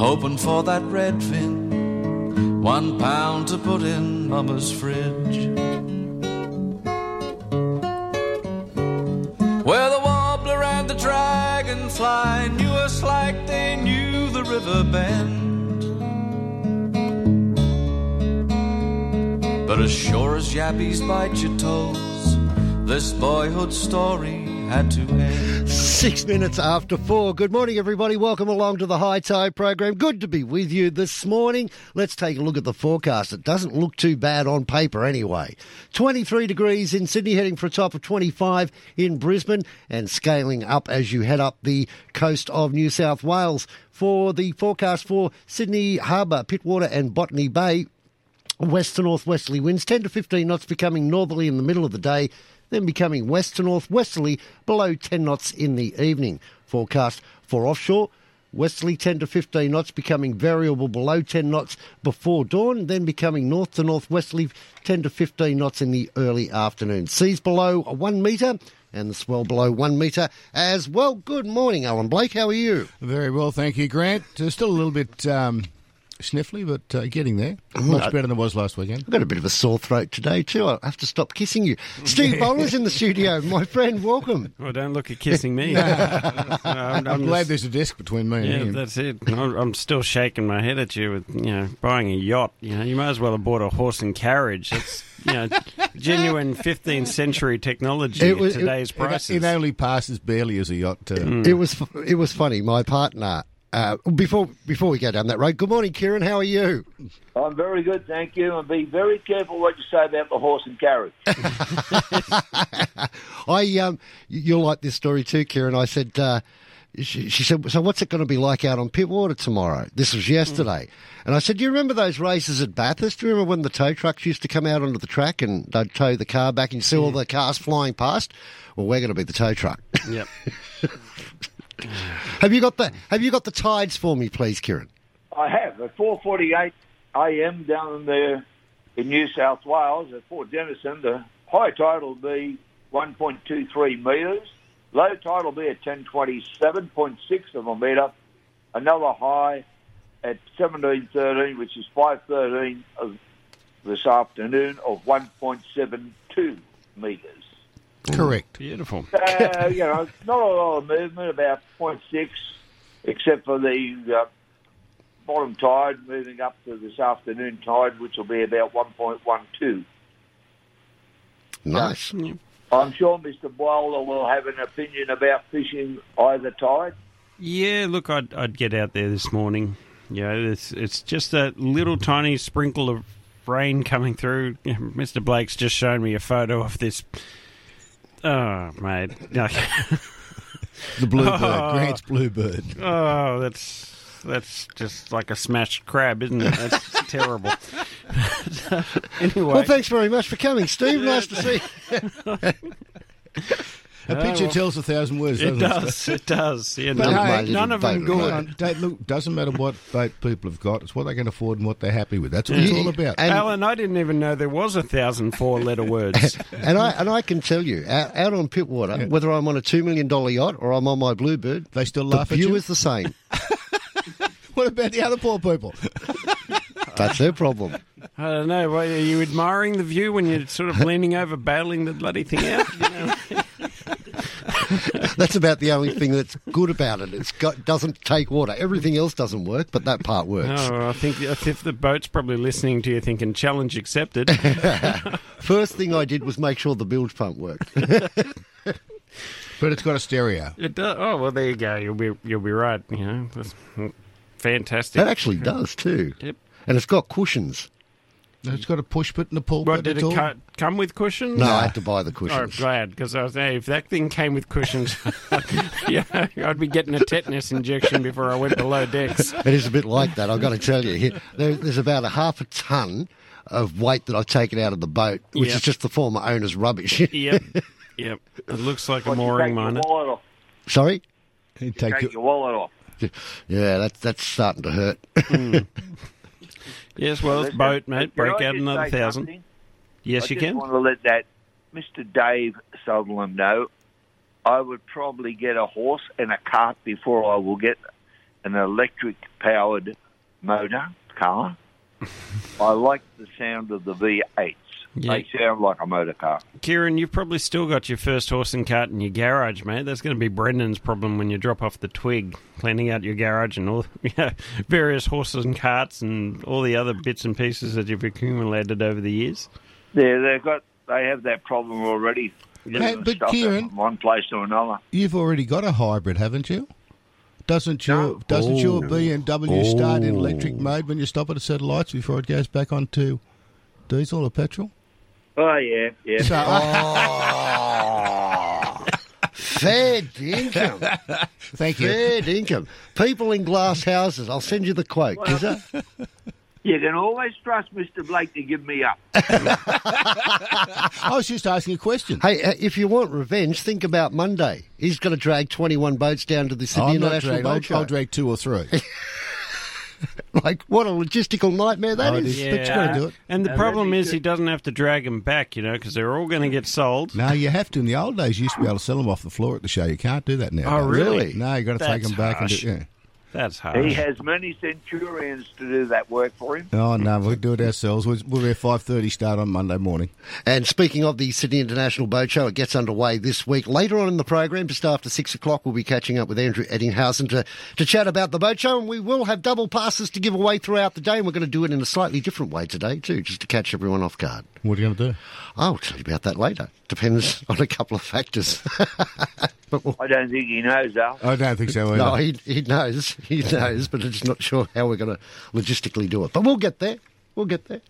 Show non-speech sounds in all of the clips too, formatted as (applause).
Hoping for that redfin, one pound to put in Mama's fridge. Where the warbler and the dragonfly knew us like they knew the river bend. But as sure as yappies bite your toes, this boyhood story had to end. Six minutes after four. Good morning, everybody. Welcome along to the Hi-Tide program. Good to be with you this morning. Let's take a look at the forecast. It doesn't look too bad on paper anyway. 23 degrees in Sydney, heading for a top of 25 in Brisbane, and scaling up as you head up the coast of New South Wales. For the forecast for Sydney Harbour, Pittwater, and Botany Bay, west to northwesterly winds 10 to 15 knots becoming northerly in the middle of the day then becoming west to northwesterly below 10 knots in the evening forecast for offshore westerly 10 to 15 knots becoming variable below 10 knots before dawn then becoming north to northwesterly 10 to 15 knots in the early afternoon seas below 1 metre and the swell below one metre as well. Good morning, Alan Blake. How are you? Very well, thank you, Grant. Uh, still a little bit um, sniffly, but uh, getting there. Much better than it was last weekend. I've got a bit of a sore throat today too. I have to stop kissing you. Steve Bowler's in the studio. (laughs) My friend, welcome. Well, don't look at kissing me. (laughs) I'm, I'm glad there's a disc between me Yeah, and him. that's it. I'm I'm still shaking my head at you with you know buying a yacht. You know, you might as well have bought a horse and carriage. That's you know (laughs) genuine 15th century technology It was- at today's It, prices. it only passes barely as a yacht. Too. Mm. It was it was funny. My partner. Uh, before before we go down that road, good morning, Keiren. How are you? I'm very good, thank you. And be very careful what you say about the horse and carriage. (laughs) I um, you'll like this story too, Keiren. I said. Uh, she, she said, "So what's it going to be like out on Pittwater tomorrow?" This was yesterday, and I said, "Do you remember those races at Bathurst? Do you remember when the tow trucks used to come out onto the track and they'd tow the car back, and you see all the cars flying past? Well, we're going to be the tow truck. Yep. (laughs) (sighs) have you got the Have you got the tides for me, please, Keiren? I have at 4:48 a.m. down there in New South Wales at Fort Denison. The high tide will be 1.23 metres. Low tide will be at 1027.6 of a metre. Another high at 1713, which is 513 of this afternoon, of 1.72 metres. Correct. Beautiful. Uh, you know, not a lot of movement, about 0.6, except for the uh, bottom tide moving up to this afternoon tide, which will be about 1.12. Nice. I'm sure Mr. Wilder will have an opinion about fishing either tide. Yeah, look, I'd I'd get out there this morning. Yeah, it's it's just a little tiny sprinkle of rain coming through. (laughs) Mr. Blake's just shown me a photo of this. Oh, mate. (laughs) The bluebird, Oh. (laughs) Grant's bluebird. Oh, that's that's just like a smashed crab, isn't it? That's (laughs) terrible. anyway, Well, thanks very much for coming, Steve. Nice to see. you. A picture well, tells a thousand words, it doesn't it? does. (laughs) It does. Yeah, But none, hey, none of them little boat, good. Come on, don't- look, doesn't matter what boat people have got. It's what they can afford and what they're happy with. That's what it's all about. And- Alan, I didn't even know there was a thousand four-letter words. (laughs) And I and I can tell you, out, out on Pittwater, whether I'm on a two million dollar yacht or I'm on my Bluebird, They still the laugh at view you. is the same. (laughs) What about the other poor people? That's their problem. I don't know. What, are you admiring the view when you're sort of leaning over, bailing the bloody thing out? You know? (laughs) That's about the only thing that's good about it. It's doesn't take water. Everything else doesn't work, but that part works. Oh, I think if the boat's probably listening to you, thinking challenge accepted. (laughs) (laughs) First thing I did was make sure the bilge pump worked. But it's got a stereo. It does. Oh well, there you go. You'll be you'll be right. You know, That's fantastic. that actually does too. Yep. And it's got cushions. It's got a push button, a pull What button. did it all? co- come with cushions? No, I had to buy the cushions. Oh, cushions. glad because I was saying if that thing came with cushions, (laughs) yeah, I'd be getting a tetanus injection before I went below decks. It is a bit like that, I've got to tell you. There, there's about a half a ton of weight that I've taken out of the boat, which Yep. is just the former owner's rubbish. (laughs) Yep, yep. It looks like a Once you mooring miner. Sorry? He'd take take it. your wallet off. Yeah, that's that's starting to hurt. Hmm. (laughs) Yes, well, it's boat, mate. Break out another thousand. something? Yes, I you just can. want to let that Mr. Dave Sutherland know. I would probably get a horse and a cart before I will get an electric powered motor car. (laughs) I like the sound of the V8s. Yeah. They sound like a motor car. Keiren, you've probably still got your first horse and cart in your garage, mate. That's going to be Brendan's problem when you drop off the twig, cleaning out your garage and all (laughs) you know, various horses and carts and all the other bits and pieces that you've accumulated over the years. Yeah, they've got they have that problem already. Hey, but Keiren- from one place to another. You've already got a hybrid, haven't you? Doesn't your No. doesn't your Oh. BMW start in Oh. electric mode when you stop at a set of lights before it goes back onto diesel or petrol? Oh yeah, yeah. So, (laughs) Fair income. thank you. Fair income. People in glass houses. I'll send you the quote, Kizza. You can always trust Mr. Blake to give me up. (laughs) I was just asking a question. Hey, uh, if you want revenge, think about Monday. He's going to drag 21 boats down to the Sydney I'm International dragging. Boat I'll, Show. I'll drag two or three. (laughs) Like, what a logistical nightmare that Oh, is. it is. But you got to do it. And the And problem then he is he doesn't have to drag them back, you know, because they're all going to get sold. No, you have to. In the old days, you used to be able to sell them off the floor at the show. You can't do that now. Oh, really? No, you got to take them back harsh. and do. Yeah. That's hard. He has many centurions to do that work for him. Oh no, we'll do it ourselves. We'll, we'll be at five thirty start on Monday morning. And speaking of the Sydney International Boat Show, it gets underway this week. Later on in the program, just after six o'clock, we'll be catching up with Andrew Eddinghausen to, to chat about the boat show. And we will have double passes to give away throughout the day. And we're going to do it in a slightly different way today, too, just to catch everyone off guard. What are you going to do? Oh, I'll tell you about that later. Depends on a couple of factors. but (laughs) we'll, I don't think he knows, Al. I don't think so. Either. no, he, he knows. He knows, but I'm just not sure how we're going to logistically do it. But we'll get there. We'll get there.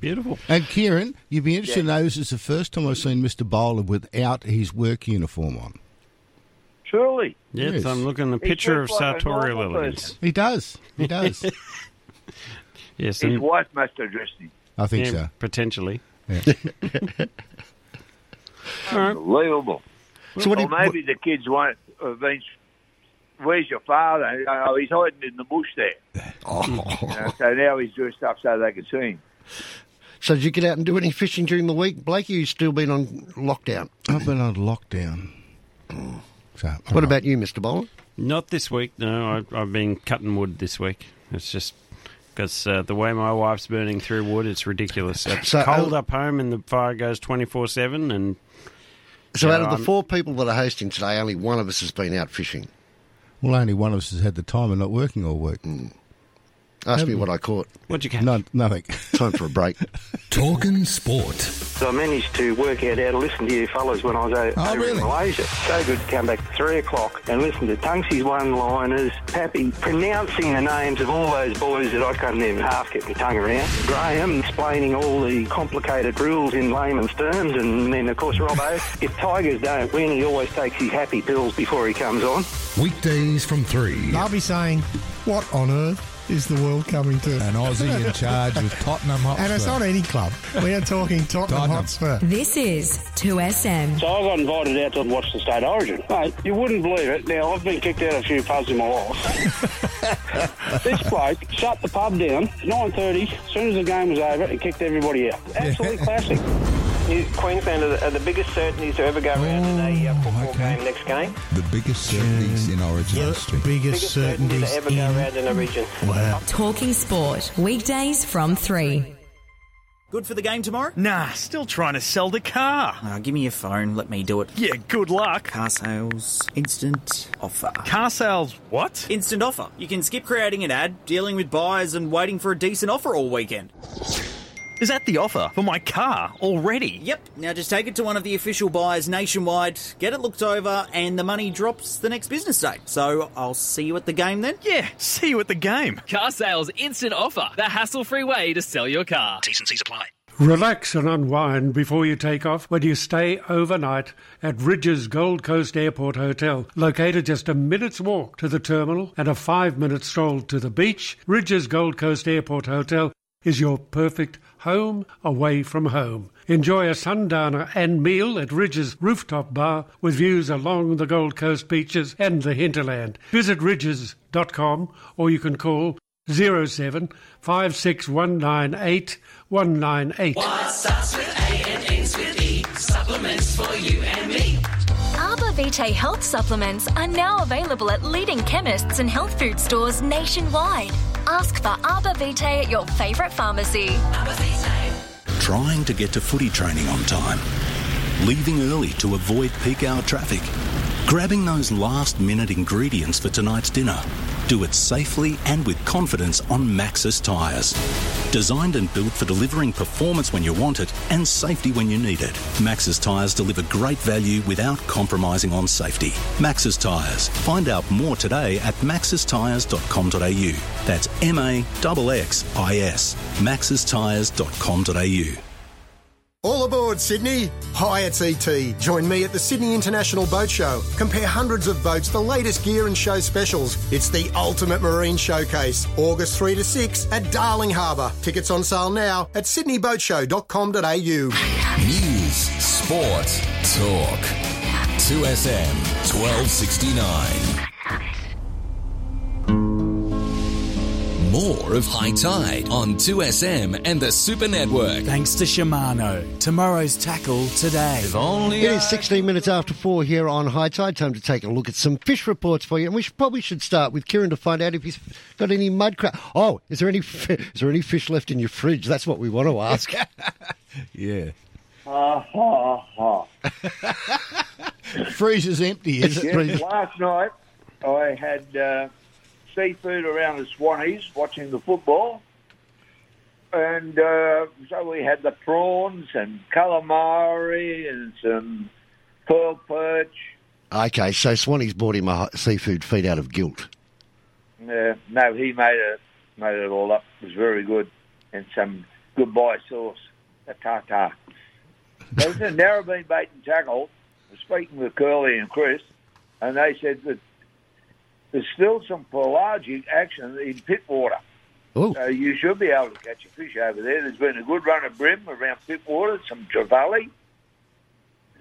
Beautiful. And Keiren, you'd be interested to know this is the first time I've seen Mr. Bowler without his work uniform on. Surely. Yes, Yes. I'm looking at a picture of like a sartorial normal elegance. He does. He does. (laughs) Yes, His and wife must have dressed him. I think yeah, so. potentially. Yeah. All right. (laughs) Unbelievable. So what or you, maybe the kids won't have been. Where's your father? Oh, he's hiding in the bush there. oh. You know, so now he's doing stuff so they can see him. So did you get out and do any fishing during the week, Blakey? You've still been on lockdown? I've been on lockdown. So, What about you, Mr. Bowler? Not this week. No, I've, I've been cutting wood this week. It's just because uh, the way my wife's burning through wood, it's ridiculous. (laughs) It's So, cold uh, up home, and the fire goes twenty four seven. And So Yeah, out of the I'm- four people that are hosting today, only one of us has been out fishing. Well, only one of us has had the time and not working all week. Mm. Ask me what I caught. what'd you catch? No, nothing. (laughs) Time for a break. Talking sport. So I managed to work out how to listen to you fellas when I was o- Oh, over really? in Malaysia. So good to come back at three o'clock and listen to Tungsy's one-liners, Pappy pronouncing the names of all those boys that I couldn't even half get my tongue around. Graham explaining all the complicated rules in layman's terms, and then of course Robbo. if Tigers don't win, he always takes his happy pills before he comes on. Weekdays from 3. I'll be saying, what on earth is the world coming to? An Aussie in (laughs) charge with Tottenham Hotspur. And it's not any club. We are talking Tottenham, Tottenham. Hotspur. This is 2SM. So I got invited out to watch the state origin. Mate, you wouldn't believe it. Now, I've been kicked out of a few pubs in my life. (laughs) this bloke shut the pub down, 9.30, as soon as the game was over, and kicked everybody out. Absolutely classic. Queensland are the, are the biggest certainties to ever go around in a uh, football okay. game next game. the biggest certainties in Origin The history. biggest certainties certainties to ever go in... around in a region. Wow. Talking sport. Weekdays from 3. Good for the game tomorrow? Nah, still trying to sell the car. Ah, give me your phone, let me do it. Yeah, good luck. Car sales, instant offer. Car sales, what? Instant offer. You can skip creating an ad, dealing with buyers, and waiting for a decent offer all weekend. Is that the offer for my car already? Yep. Now just take it to one of the official buyers nationwide, get it looked over, and the money drops the next business day. So I'll see you at the game then? Yeah, see you at the game. Car sales instant offer. The hassle free way to sell your car. T's and C's apply. Relax and unwind before you take off when you stay overnight at Ridges Gold Coast Airport Hotel. Located just a minute's walk to the terminal and a five minute stroll to the beach, Ridges Gold Coast Airport Hotel is your perfect home away from home. Enjoy a sundowner and meal at Ridges Rooftop Bar with views along the Gold Coast beaches and the hinterland. Visit ridges.com or you can call 07 56198 198. What starts with A and with E? Supplements for you and me. Vitae health supplements are now available at leading chemists and health food stores nationwide. Ask for Arbor Vitae at your favourite pharmacy. Trying to get to footy training on time. Leaving early to avoid peak hour traffic. Grabbing those last minute ingredients for tonight's dinner. Do it safely and with confidence on Maxxis tyres. Designed and built for delivering performance when you want it and safety when you need it. Maxxis tyres deliver great value without compromising on safety. Maxxis tyres. Find out more today at maxxistyres.com.au. That's M A X X I S. maxxistyres.com.au. All aboard, Sydney! Hi, it's ET. Join me at the Sydney International Boat Show. Compare hundreds of boats, the latest gear and show specials. It's the ultimate marine showcase. August 3 to 6 at Darling Harbour. Tickets on sale now at sydneyboatshow.com.au. News, sport, talk. 2SM 1269. More of Hi-Tide on 2SM and the Super Network. Thanks to Shimano. Tomorrow's tackle today. It is 16 minutes after four here on Hi-Tide. Time to take a look at some fish reports for you. And we should, probably should start with Keiren to find out if he's got any mud crab. Oh, is there any fi- (laughs) is there any fish left in your fridge? That's what we want to ask. (laughs) Yeah. Ha ha ha. Freezer's empty, is it? Yes, last night I had uh, seafood around the Swannies watching the football. And uh, so we had the prawns and calamari and some pearl perch. okay, so Swanee's bought him a seafood feed out of guilt. Uh, no, he made it made it all up. It was very good, and some goodbye sauce, a tartar. There was a Narrabeen bait and tackle. I was speaking with Curly and Chris, and they said that there's still some pelagic action in Pittwater. So you should be able to catch a fish over there. There's been a good run of bream around Pittwater, some trevally.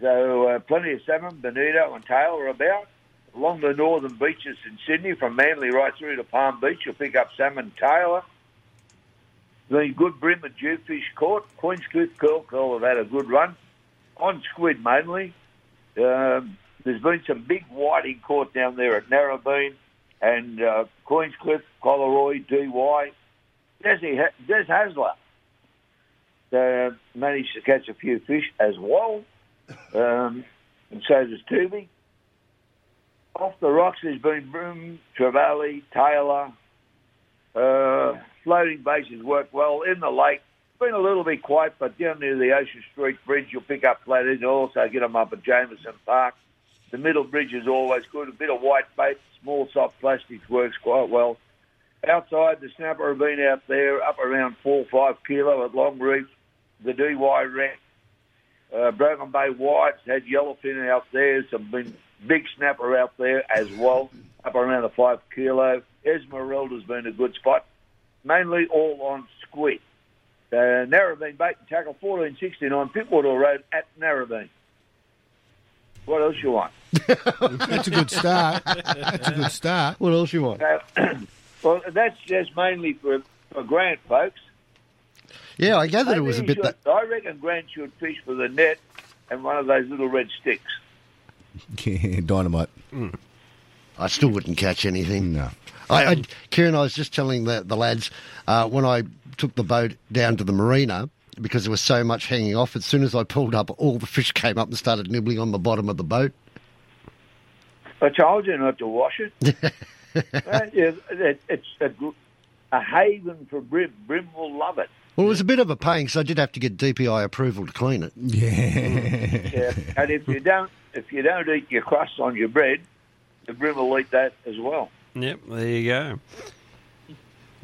So uh, plenty of salmon, bonito and tail are about. Along the northern beaches in Sydney, from Manly right through to Palm Beach, you'll pick up salmon tailor. The good bream and jewfish caught. Queenscliff Curl Curl have had a good run. On squid mainly. Um, there's been some big whiting caught down there at Narrabeen and uh, Queenscliff, Collaroy, Dee Why. Desi, Ha- Des Hasler uh, managed to catch a few fish as well. Um, and so does Tubi. Off the rocks, there's been Broom, Trevally, tailor. Uh, floating bases work well. In the lake, been a little bit quiet, but down near the Ocean Street Bridge, you'll pick up flatheads. You'll also get them up at Jamieson Park. The middle bridge is always good. A bit of white bait, small soft plastics works quite well. Outside, the snapper have been out there up around four five kilo at Long Reef. The Dee Why rat, uh, Broken Bay Whites had yellowfin out there. Some been big snapper out there as well, up around the five kilo. Esmeralda's been a good spot, mainly all on squid. Uh, Narrabeen bait and tackle 1469 Pittwater Road at Narrabeen. What else you want? (laughs) That's a good start. That's a good start. What else you want? Uh, (clears throat) well, that's just mainly for, for Grant, folks. Yeah, I gathered it was a bit should- that. I reckon Grant should fish for the net and one of those little red sticks. (laughs) Yeah, dynamite. I still wouldn't catch anything. No. I, I, Keiren, I was just telling the, the lads uh, when I took the boat down to the marina because there was so much hanging off. As soon as I pulled up, all the fish came up and started nibbling on the bottom of the boat. I told you not to wash it. (laughs) Yeah, it- it's a, a haven for bream. Bream will love it. Well, it was a bit of a pain because I did have to get DPI approval to clean it. Yeah. And if you don't, if you don't eat your crust on your bread, the bream will eat that as well. Yep, there you go.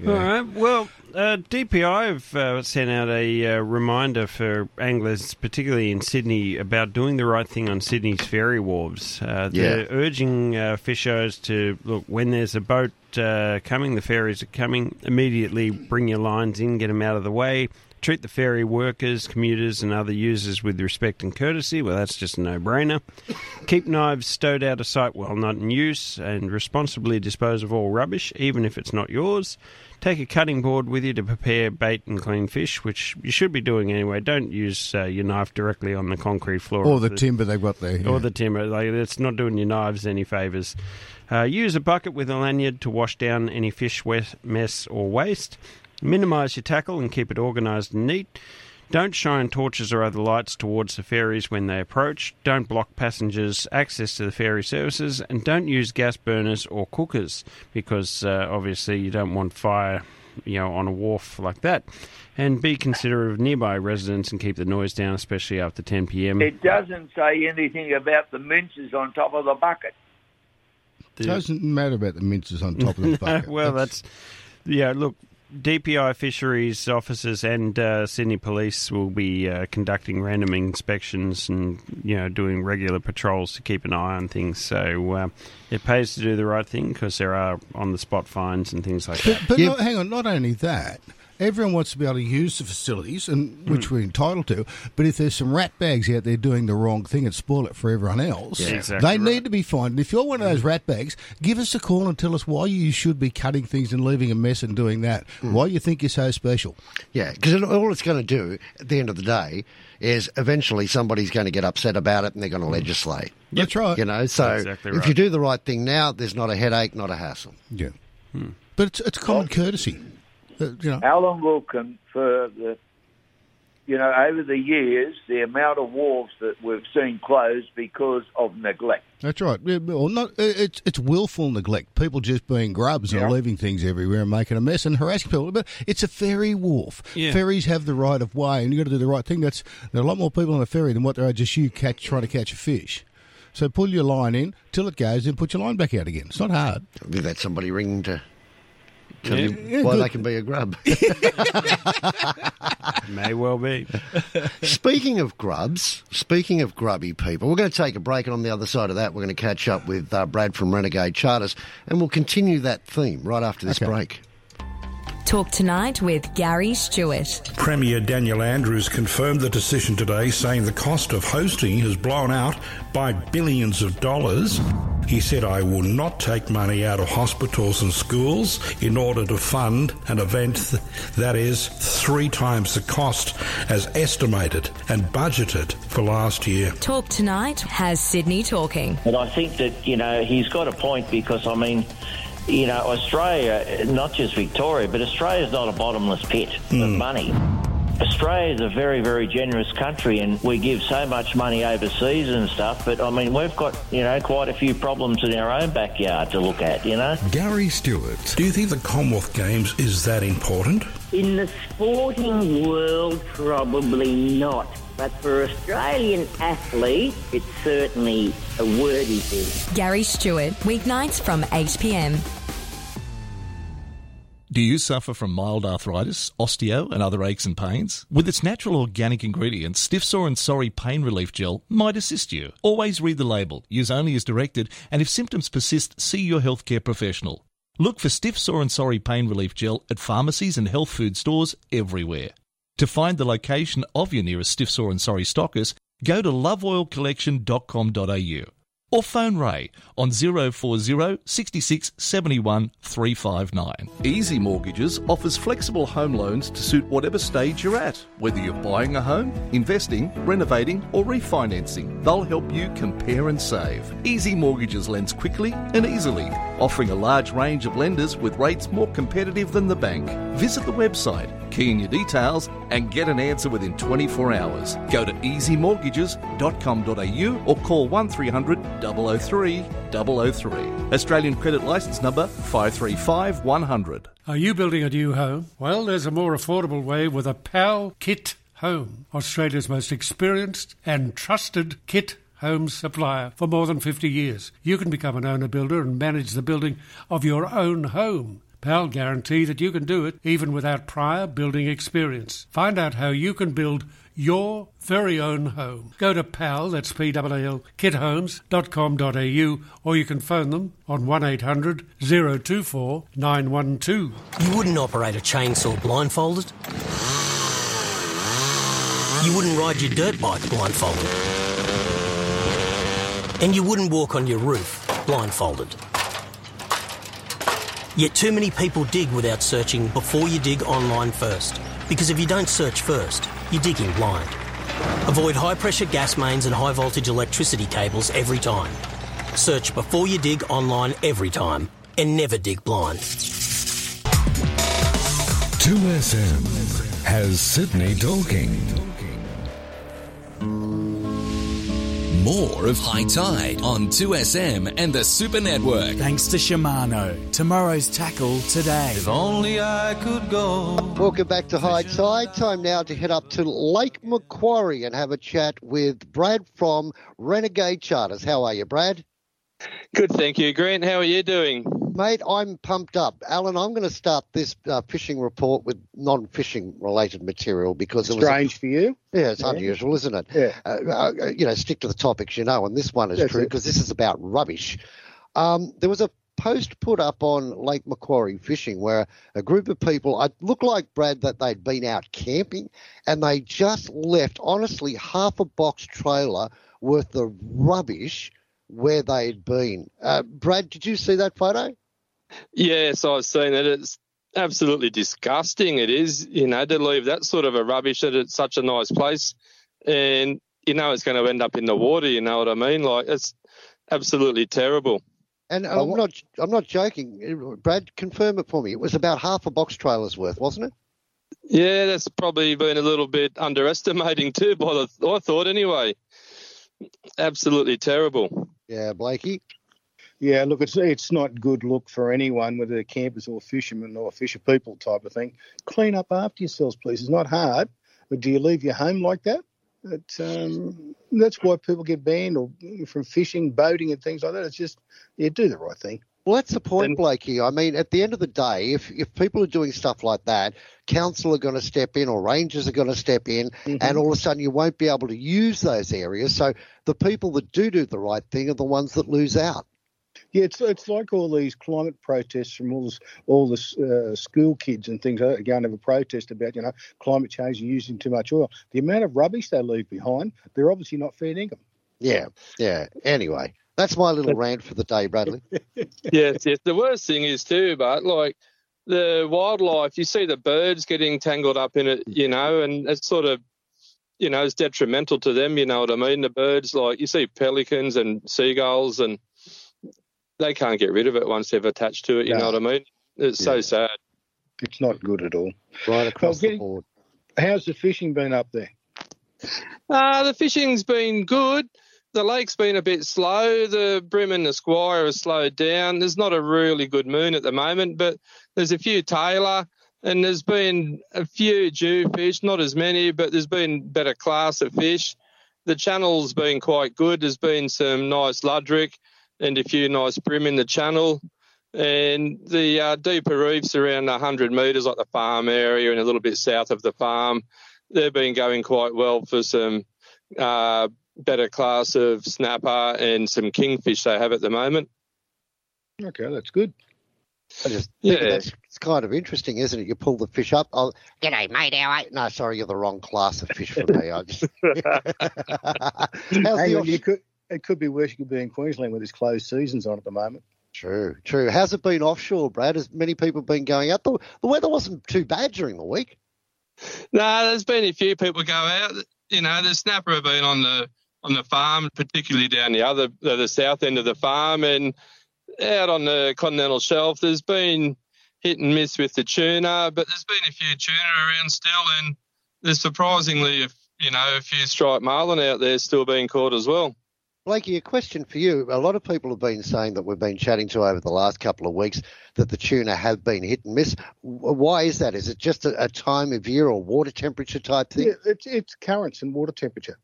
All right. Well, uh, DPI have uh, sent out a uh, reminder for anglers, particularly in Sydney, about doing the right thing on Sydney's ferry wharves. Uh, they're Yeah. urging uh, fishers to look when there's a boat uh, coming, the ferries are coming. Immediately bring your lines in, get them out of the way. Treat the ferry workers, commuters, and other users with respect and courtesy. Well, that's just a no-brainer. (laughs) Keep knives stowed out of sight while not in use, and responsibly dispose of all rubbish, even if it's not yours. Take a cutting board with you to prepare bait and clean fish, which you should be doing anyway. Don't use uh, your knife directly on the concrete floor. Or of the timber they've got there. yeah. Or the timber. Like, it's not doing your knives any favours. Uh, use a bucket with a lanyard to wash down any fish wet mess or waste. Minimise your tackle and keep it organised and neat. Don't shine torches or other lights towards the ferries when they approach. Don't block passengers' access to the ferry services. And don't use gas burners or cookers because uh, obviously you don't want fire you know, on a wharf like that. And be considerate of nearby residents and keep the noise down, especially after 10 p.m. It doesn't say anything about the minces on top of the bucket. It doesn't matter about the minces on top of the (laughs) bucket. well, that's yeah. Look, DPI fisheries officers and uh, Sydney Police will be uh, conducting random inspections and you know doing regular patrols to keep an eye on things. So uh, it pays to do the right thing because there are on the spot fines and things like that. But not, hang on, not only that, everyone wants to be able to use the facilities, and which hmm. we're entitled to. But if there's some rat bags out there doing the wrong thing and spoil it for everyone else, Yeah, exactly they need to be fined. And if you're one of hmm. those rat bags, give us a call and tell us why you should be cutting things and leaving a mess and doing that. Hmm. Why you think you're so special? Yeah, because all it's going to do at the end of the day is eventually somebody's going to get upset about it and they're going to legislate. That's right. You know, so Exactly if you do the right thing now, there's not a headache, not a hassle. Yeah. But it's, it's common courtesy. Uh, you know. How long will con- for the, you know, over the years, the amount of wharves that we've seen closed because of neglect. That's right. Yeah, Well, not it's it's willful neglect. People just being grubs and leaving things everywhere and making a mess and harassing people. But it's a ferry wharf. Yeah. Ferries have the right of way, and you've got to do the right thing. That's there are a lot more people on a ferry than what there are just you catch trying to catch a fish. So pull your line in till it goes, then put your line back out again. It's not hard. We've had somebody ring to tell Yeah. you Yeah, why good. they can be a grub. (laughs) May well be. (laughs) speaking of grubs, speaking of grubby people, we're going to take a break, and on the other side of that, we're going to catch up with uh, Brad from Renegade Charters, and we'll continue that theme right after this Okay. break. Talk tonight with Gary Stewart. Premier Daniel Andrews confirmed the decision today, saying the cost of hosting has blown out by billions of dollars. He said, I will not take money out of hospitals and schools in order to fund an event th- that is three times the cost as estimated and budgeted for last year. Talk tonight has Sydney talking. But I think that, you know, he's got a point because, I mean, you know, Australia, not just Victoria, but Australia's not a bottomless pit of hmm. money. Australia is a very, very generous country and we give so much money overseas and stuff, but I mean, we've got, you know, quite a few problems in our own backyard to look at, you know? Gary Stewart. Do you think the Commonwealth Games is that important? In the sporting world, probably not. But for Australian athletes, it's certainly a worthy thing. Gary Stewart, weeknights from 8 pm. Do you suffer from mild arthritis, osteo, and other aches and pains? With its natural organic ingredients, Stiff Sore and Sorry Pain Relief Gel might assist you. Always read the label, use only as directed, and if symptoms persist, see your healthcare professional. Look for Stiff Sore and Sorry Pain Relief Gel at pharmacies and health food stores everywhere. To find the location of your nearest Stiff Sore and Sorry stockers, go to loveoilcollection.com.au or phone Ray on 040 66 71 359. Easy Mortgages offers flexible home loans to suit whatever stage you're at, whether you're buying a home, investing, renovating, or refinancing. They'll help you compare and save. Easy Mortgages lends quickly and easily, offering a large range of lenders with rates more competitive than the bank. Visit the website Key in your details and get an answer within 24 hours. Go to easymortgages.com.au or call 1300 003 003. Australian credit licence number 535 100. Are you building a new home? Well, there's a more affordable way with a PAL Kit Home, Australia's most experienced and trusted kit home supplier for more than 50 years. You can become an owner builder and manage the building of your own home. PAL guarantee that you can do it even without prior building experience. Find out how you can build your very own home. Go to PAL, that's P-A-L, kithomes.com.au or you can phone them on 1800 024 912. You wouldn't operate a chainsaw blindfolded. You wouldn't ride your dirt bike blindfolded. And you wouldn't walk on your roof blindfolded. Yet too many people dig without searching before you dig online first. Because if you don't search first, you're digging blind. Avoid high pressure gas mains and high voltage electricity cables every time. Search before you dig online every time. And never dig blind. 2SM has Sydney talking. More of Hi-Tide on 2SM and the Super Network. Thanks to Shimano. Tomorrow's tackle today. If only I could go. Welcome back to Hi-Tide. Time now to head up to Lake Macquarie and have a chat with Brad from Renegade Charters. How are you, Brad? Good, thank you. Grant, how are you doing? Mate, I'm pumped up. Alan, I'm going to start this uh, fishing report with non-fishing related material because it was Strange for you. Yeah, it's Yeah. unusual, isn't it? Yeah. Uh, uh, you know, stick to the topics, you know, and this one is That's true because this is about rubbish. Um, there was a post put up on Lake Macquarie fishing where a group of people, it looked like, Brad, that they'd been out camping and they just left, honestly, half a box trailer worth of rubbish where they'd been. Uh, Brad, did you see that photo? Yes, I've seen it. It's absolutely disgusting. It is, you know, to leave that sort of a rubbish at it's such a nice place, and you know it's going to end up in the water. You know what I mean? Like it's absolutely terrible. And I'm not, I'm not joking. Brad, confirm it for me. It was about half a box trailer's worth, wasn't it? Yeah, that's probably been a little bit underestimating too. By the I thought anyway. Absolutely terrible. Yeah, Blakey. Yeah, look, it's it's not good look for anyone, whether they're campers or fishermen or fisher people type of thing. Clean up after yourselves, please. It's not hard, but do you leave your home like that? It, um, that's why people get banned or from fishing, boating, and things like that. It's just, yeah, do the right thing. Well, that's the point, Blakey. I mean, at the end of the day, if if people are doing stuff like that, council are going to step in or rangers are going to step in, and all of a sudden you won't be able to use those areas. So the people that do do the right thing are the ones that lose out. Yeah, it's it's like all these climate protests from all this, all the uh, school kids and things like that going to have a protest about you know climate change and using too much oil. The amount of rubbish they leave behind, they're obviously not fair dinkum. Yeah, yeah. Anyway, that's my little rant for the day, Bradley. (laughs) yes, yes. The worst thing is too, but like the wildlife, you see the birds getting tangled up in it, you know, and it's sort of, you know, it's detrimental to them. You know what I mean? The birds, like you see pelicans and seagulls, and they can't get rid of it once they've attached to it. You No. know what I mean? It's so sad. It's not good at all. Right across Well, the board. How's the fishing been up there? Uh, the fishing's been good. The lake's been a bit slow. The Bream and the Squire has slowed down. There's not a really good moon at the moment, but there's a few tailor and there's been a few Jew fish, not as many, but there's been better class of fish. The channel's been quite good. There's been some nice luderick and a few nice bream in the channel. And the uh, deeper reefs around 100 metres, like the farm area and a little bit south of the farm, they've been going quite well for some uh, better class of snapper and some kingfish they have at the moment. Okay, that's good. I just think Yeah. that's it's kind of interesting, isn't it? You pull the fish up. Oh, g'day, mate. How are you? No, sorry, you're the wrong class of fish for me. I just. (laughs) (laughs) How's Hang the you could, it could be worse. You could be in Queensland with this closed seasons on at the moment. True, true. How's it been offshore, Brad? Has many people been going out? The, the weather wasn't too bad during the week. No, there's been a few people go out. You know, the snapper have been on the on the farm, particularly down the other the, the south end of the farm, and out on the continental shelf. There's been hit and miss with the tuna, but there's been a few tuna around still, and there's surprisingly, a, you know, a few striped marlin out there still being caught as well. Blakey, a question for you. A lot of people have been saying that we've been chatting to over the last couple of weeks that the tuna have been hit and miss. Why is that? Is it just a, a time of year or water temperature type thing? Yeah, it's, it's currents and water temperature.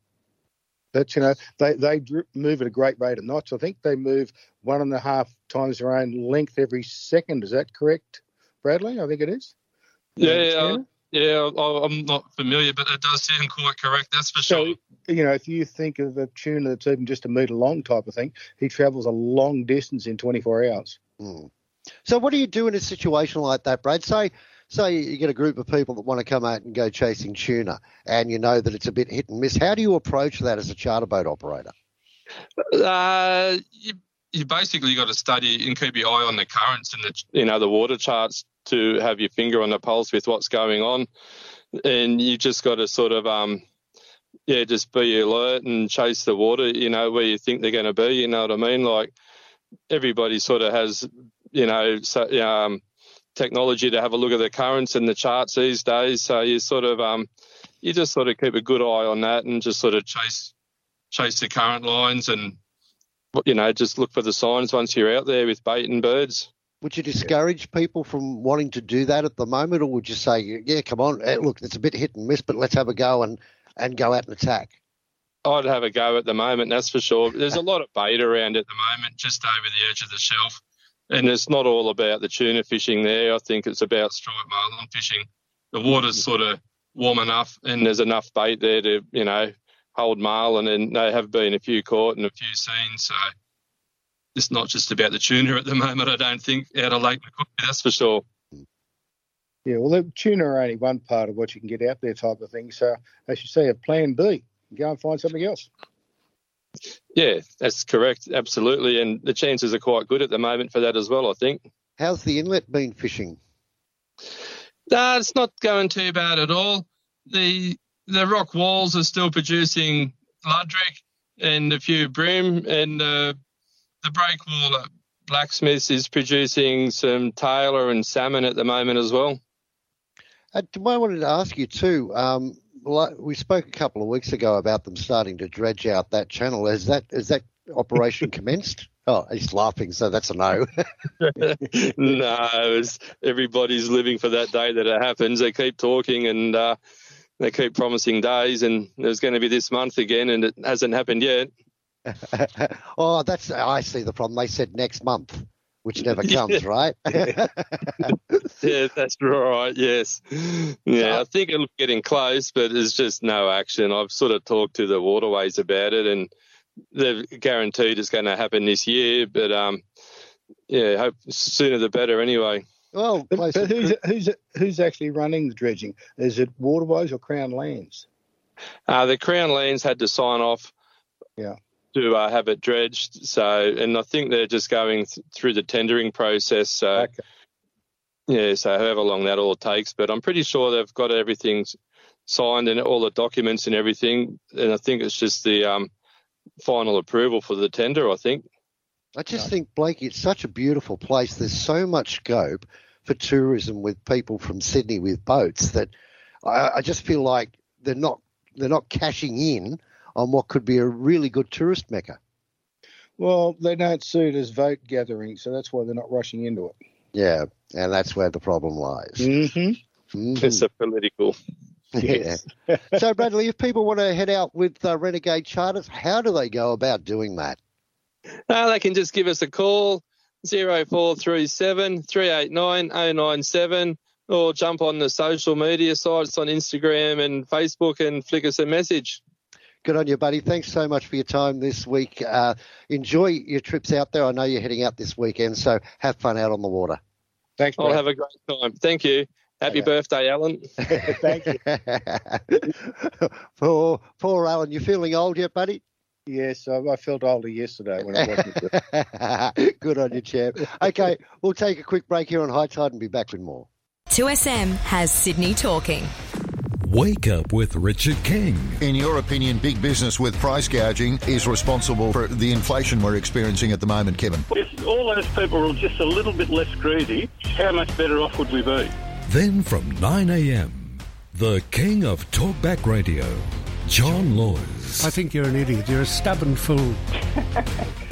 That's you know they they move at a great rate of knots. I think they move one and a half times their own length every second. Is that correct, Bradley? I think it is. Yeah, yeah, I'm not familiar, but it does sound quite correct. That's for sure. So, you know, if you think of a tuna that's even just a metre long type of thing, he travels a long distance in 24 hours. Mm. So, what do you do in a situation like that, Brad? Say, say you get a group of people that want to come out and go chasing tuna, and you know that it's a bit hit and miss. How do you approach that as a charter boat operator? Uh, you, you basically got to study and keep your eye on the currents and the you know the water charts to have your finger on the pulse with what's going on, and you just got to sort of um, yeah, just be alert and chase the water. You know where you think they're going to be. You know what I mean? Like everybody sort of has you know so, um, technology to have a look at the currents and the charts these days. So you sort of um, you just sort of keep a good eye on that and just sort of chase chase the current lines and you know just look for the signs once you're out there with bait and birds. Would you discourage people from wanting to do that at the moment, or would you say, yeah, come on, eh, look, it's a bit hit and miss, but let's have a go and, and go out and attack? I'd have a go at the moment, that's for sure. There's a lot of bait around at the moment, just over the edge of the shelf. And it's not all about the tuna fishing there. I think it's about striped marlin fishing. The water's sort of warm enough, and there's enough bait there to, you know, hold marlin. And there have been a few caught and a few seen. So it's not just about the tuna at the moment. I don't think out of Lake Macquarie, that's for sure. Yeah, well, the tuna are only one part of what you can get out there, type of thing. So, as you say, a plan B, go and find something else. Yeah, that's correct. Absolutely, and the chances are quite good at the moment for that as well. I think. How's the inlet been fishing? No, it's not going too bad at all. The the rock walls are still producing luderick and a few bream, and uh, the breakwater blacksmiths is producing some tailor and salmon at the moment as well. Uh, I wanted to ask you too. Um, we spoke a couple of weeks ago about them starting to dredge out that channel. Has that is that operation (laughs) commenced? Oh, he's laughing, so that's a no. (laughs) (laughs) no, everybody's living for that day that it happens. They keep talking and uh, they keep promising days, and there's going to be this month again, and it hasn't happened yet. Oh, that's I see the problem. They said next month, which (laughs) never comes, right? (laughs) yeah, that's right. Yes, yeah. I think it'll it's getting close, but there's just no action. I've sort of talked to the waterways about it, and they've guaranteed it's going to happen this year. But um, yeah, hope sooner the better. Anyway. Well, but, but who's, who's who's actually running the dredging? Is it Waterways or Crown Lands? Uh, the Crown Lands had to sign off. Yeah to uh, have it dredged. So, and I think they're just going th- through the tendering process. So, okay. yeah, so however long that all takes, but I'm pretty sure they've got everything signed and all the documents and everything. And I think it's just the um, final approval for the tender. I think. I just think Blakey, it's such a beautiful place. There's so much scope for tourism with people from Sydney with boats that I, I just feel like they're not they're not cashing in on what could be a really good tourist mecca. Well, they don't see it as vote gathering, so that's why they're not rushing into it. Yeah, and that's where the problem lies. Mm-hmm. Mm-hmm. It's a political. (laughs) Yeah. (laughs) so, Bradley, if people want to head out with uh, Renegade Charters, how do they go about doing that? Uh, they can just give us a call, 0437 389 097, or jump on the social media sites on Instagram and Facebook and flick us a message. Good on you, buddy. Thanks so much for your time this week. Uh, enjoy your trips out there. I know you're heading out this weekend, so have fun out on the water. Thanks. I'll have a great time. Thank you. Happy yeah. birthday, Alan. (laughs) Thank you. (laughs) poor, poor Alan. You feeling old yet, buddy? Yes, I, I felt older yesterday when I wasn't. (laughs) Good on you, champ. Okay, we'll take a quick break here on Hi-Tide and be back with more. 2SM has Sydney talking. Wake up with Richard King. In your opinion, big business with price gouging is responsible for the inflation we're experiencing at the moment, Kevin? If all those people were just a little bit less greedy, how much better off would we be? Then from 9am, the king of talkback radio, John Laws. I think you're an idiot. You're a stubborn fool. (laughs)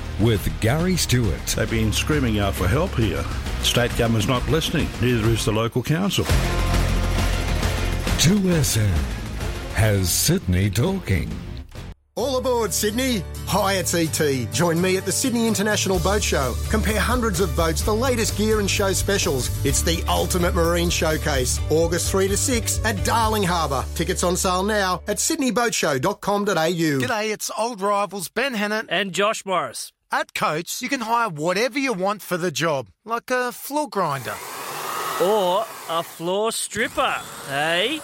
with Gary Stewart. They've been screaming out for help here. State government's not listening, neither is the local council. 2SM has Sydney talking. All aboard, Sydney! Hi, it's ET. Join me at the Sydney International Boat Show. Compare hundreds of boats, the latest gear and show specials. It's the ultimate marine showcase. August 3 to 6 at Darling Harbour. Tickets on sale now at sydneyboatshow.com.au. G'day, it's old rivals Ben Hannant and Josh Morris. At Coates, you can hire whatever you want for the job, like a floor grinder. Or a floor stripper, eh?